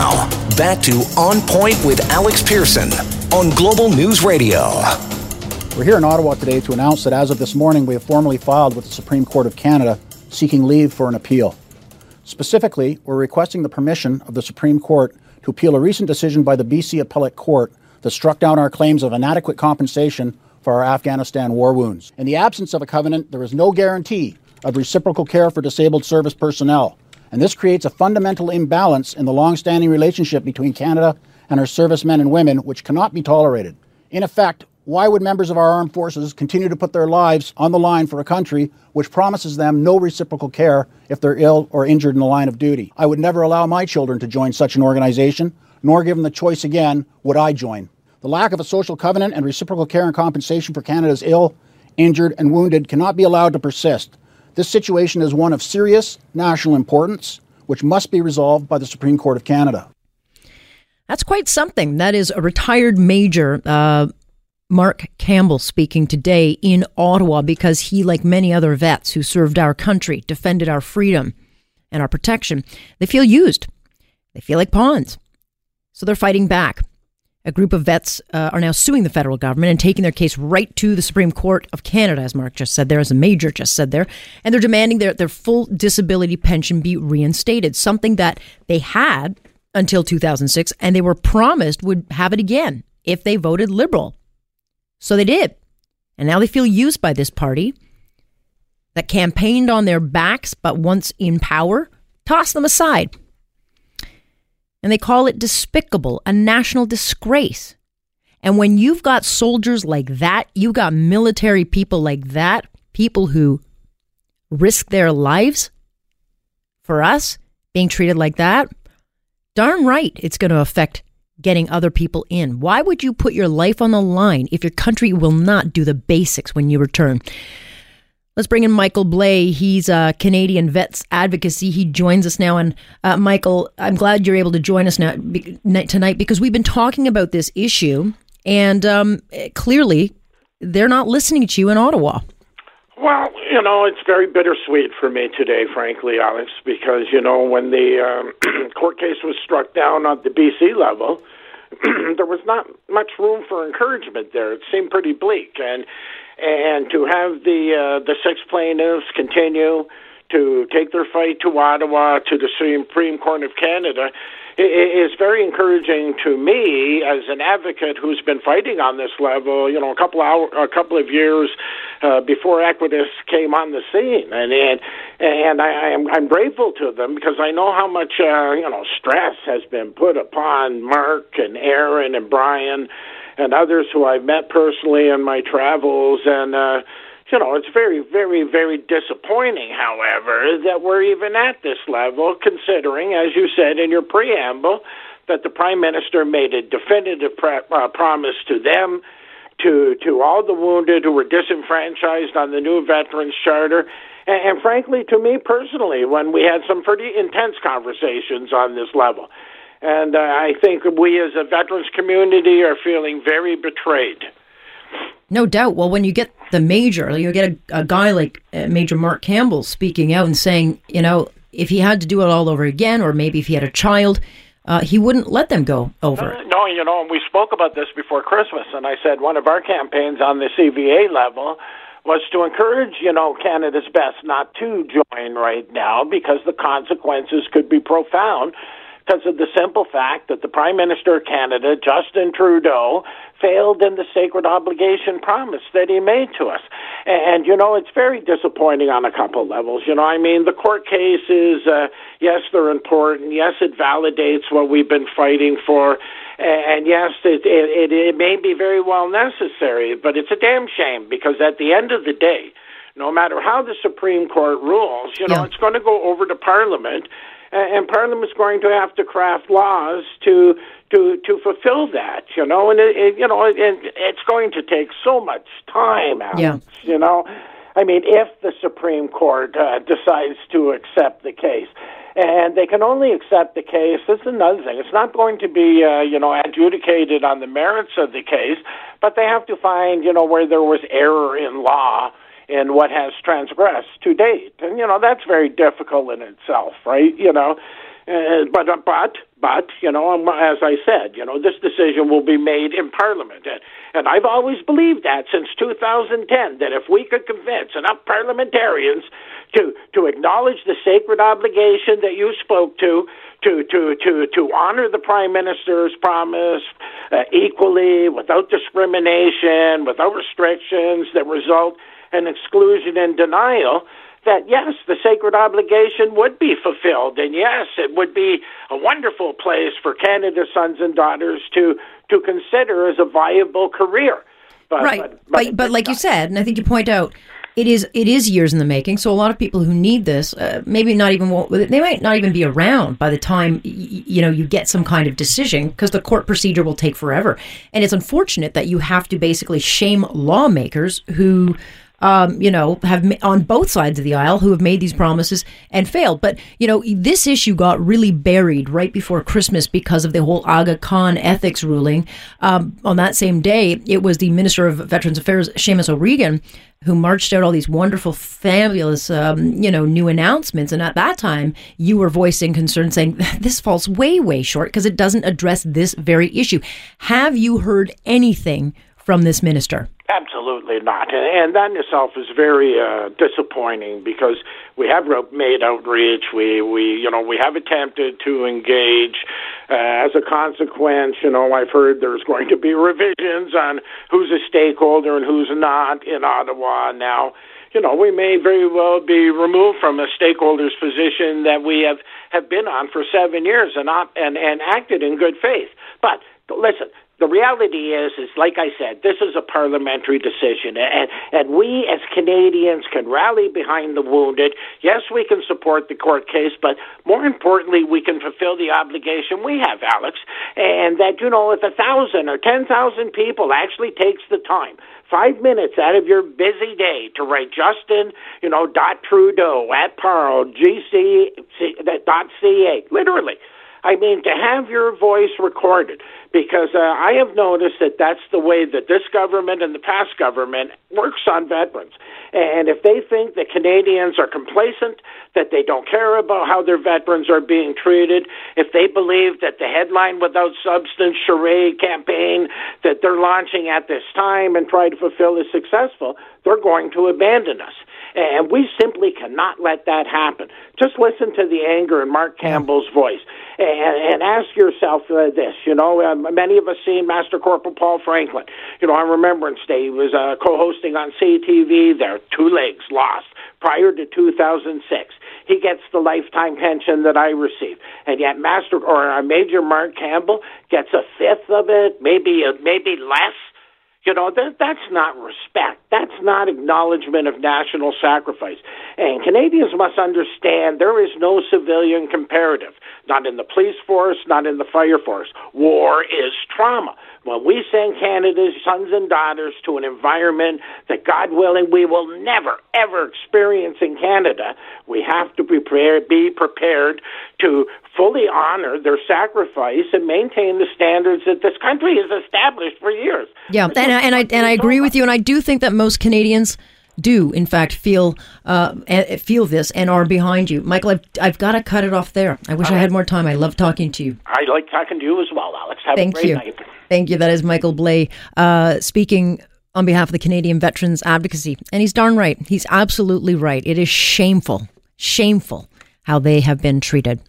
Now, back to On Point with Alex Pearson on Global News Radio. We're here in Ottawa today to announce that as of this morning, we have formally filed with the Supreme Court of Canada seeking leave for an appeal. Specifically, we're requesting the permission of the Supreme Court to appeal a recent decision by the BC Appellate Court that struck down our claims of inadequate compensation for our Afghanistan war wounds. In the absence of a covenant, there is no guarantee of reciprocal care for disabled service personnel, and this creates a fundamental imbalance in the long-standing relationship between Canada and our servicemen and women, which cannot be tolerated. In effect, why would members of our armed forces continue to put their lives on the line for a country which promises them no reciprocal care if they're ill or injured in the line of duty? I would never allow my children to join such an organization, nor give them the choice again would I join. The lack of a social covenant and reciprocal care and compensation for Canada's ill, injured, and wounded cannot be allowed to persist. This situation is one of serious national importance, which must be resolved by the Supreme Court of Canada. That's quite something. That is a retired major, uh, Mark Campbell, speaking today in Ottawa because he, like many other vets who served our country, defended our freedom and our protection, they feel used. They feel like pawns. So they're fighting back. A group of vets uh, are now suing the federal government and taking their case right to the Supreme Court of Canada, as Mark just said there, as a major just said there. And they're demanding their, their full disability pension be reinstated, something that they had until 2006 and they were promised would have it again if they voted liberal. So they did. And now they feel used by this party that campaigned on their backs, but once in power, tossed them aside and they call it despicable, a national disgrace. And when you've got soldiers like that, you've got military people like that, people who risk their lives for us being treated like that, darn right it's going to affect getting other people in. Why would you put your life on the line if your country will not do the basics when you return? Let's bring in Michael Blais. He's a Canadian Vets Advocacy. He joins us now. And uh, Michael, I'm glad you're able to join us now tonight because we've been talking about this issue, and um, clearly they're not listening to you in Ottawa. Well, you know, it's very bittersweet for me today, frankly, Alex, because, you know, when the um, court case was struck down at the BC level, there was not much room for encouragement there. It seemed pretty bleak. And and to have the uh, the six plaintiffs continue to take their fight to Ottawa to the Supreme Court of Canada is very encouraging to me as an advocate who's been fighting on this level. You know, a couple hour, a couple of years uh, before Equitas came on the scene, and and and I, am I'm grateful to them because I know how much uh, you know stress has been put upon Mark and Aaron and Brian and others who I've met personally in my travels. And, uh, you know, it's very, very, very disappointing, however, that we're even at this level, considering, as you said in your preamble, that the Prime Minister made a definitive pre- uh, promise to them, to, to all the wounded who were disenfranchised on the new Veterans Charter. And, and frankly, to me personally, when we had some pretty intense conversations on this level. And uh, I think we as a veterans community are feeling very betrayed. No doubt. Well, when you get the major, you get a, a guy like uh, Major Mark Campbell speaking out and saying, you know, if he had to do it all over again, or maybe if he had a child, uh, he wouldn't let them go over. No, you know, we spoke about this before Christmas, and I said one of our campaigns on the CVA level was to encourage, you know, Canada's best not to join right now because the consequences could be profound because of the simple fact that the Prime Minister of Canada, Justin Trudeau, failed in the sacred obligation promise that he made to us. And, you know, it's very disappointing on a couple levels. You know, I mean, the court cases, uh, yes, they're important. Yes, it validates what we've been fighting for. And yes, it, it, it may be very well necessary, but it's a damn shame because at the end of the day, no matter how the Supreme Court rules, you know, yeah. it's going to go over to Parliament and Parliament's going to have to craft laws to to to fulfill that, you know, and it, it, you know, it, it's going to take so much time, Alex, yeah. you know. I mean, if the Supreme Court uh, decides to accept the case, and they can only accept the case. This is another thing. It's not going to be, uh, you know, adjudicated on the merits of the case, but they have to find, you know, where there was error in law in what has transgressed to date. And, you know, that's very difficult in itself, right? You know, Uh, but uh, but but you know, as I said, you know, this decision will be made in Parliament, and, and I've always believed that since 2010 that if we could convince enough parliamentarians to to acknowledge the sacred obligation that you spoke to, to to to to honor the prime minister's promise uh, equally, without discrimination, without restrictions that result in exclusion and denial that yes, the sacred obligation would be fulfilled, and yes, it would be a wonderful place for Canada's sons and daughters to to consider as a viable career. But, right, but, but, but, but like you said, and I think you point out, it is it is years in the making. So a lot of people who need this, uh, maybe not even they might not even be around by the time you know you get some kind of decision because the court procedure will take forever. And it's unfortunate that you have to basically shame lawmakers who um, you know, have on both sides of the aisle who have made these promises and failed. But you know, this issue got really buried right before Christmas because of the whole Aga Khan ethics ruling. Um, on that same day, it was the Minister of Veterans Affairs, Seamus O'Regan, who marched out all these wonderful, fabulous, um, you know, new announcements. And at that time, you were voicing concern, saying this falls way, way short because it doesn't address this very issue. Have you heard anything from this minister? Absolutely not, and, that in itself is very uh, disappointing because we have made outreach. We we you know we have attempted to engage. Uh, as a consequence, you know I've heard there's going to be revisions on who's a stakeholder and who's not in Ottawa now. You know we may very well be removed from a stakeholder's position that we have have been on for seven years and and and acted in good faith. But listen, the reality is, is like I said, this is a parliamentary decision, and and we as Canadians can rally behind the wounded. Yes, we can support the court case, but more importantly, we can fulfill the obligation we have, Alex, and that you know, if a thousand or ten thousand people actually takes the time five minutes out of your busy day to write Justin, you know, dot Trudeau at Parle, GC, dot CA, literally. I mean, to have your voice recorded, because uh, I have noticed that that's the way that this government and the past government works on veterans. And if they think that Canadians are complacent, that they don't care about how their veterans are being treated, if they believe that the headline without substance charade campaign that they're launching at this time and try to fulfill is successful, they're going to abandon us. And we simply cannot let that happen. Just listen to the anger in Mark Campbell's voice and, and ask yourself uh, this. You know, uh, many of us seen Master Corporal Paul Franklin. You know, on Remembrance Day, he was uh, co-hosting on CTV there, two legs lost prior to 2006. He gets the lifetime pension that I receive, and yet Master or uh, Major Mark Campbell gets a fifth of it, maybe uh, maybe less. You know, that, that's not respect. That's not acknowledgement of national sacrifice. And Canadians must understand there is no civilian comparative, not in the police force, not in the fire force. War is trauma. When we send Canada's sons and daughters to an environment that, God willing, we will never, ever experience in Canada, we have to prepare, be prepared to fully honor their sacrifice and maintain the standards that this country has established for years. Yeah, and, and I and I agree with you, and I do think that most Canadians do in fact feel uh, feel this and are behind you. Michael, I've, I've got to cut it off there. I wish I had more time. I love talking to you. I like talking to you as well, Alex. Have Thank you. Night. Thank you. That is Michael Blais uh, speaking on behalf of the Canadian Veterans Advocacy. And he's darn right. He's absolutely right. It is shameful, shameful how they have been treated.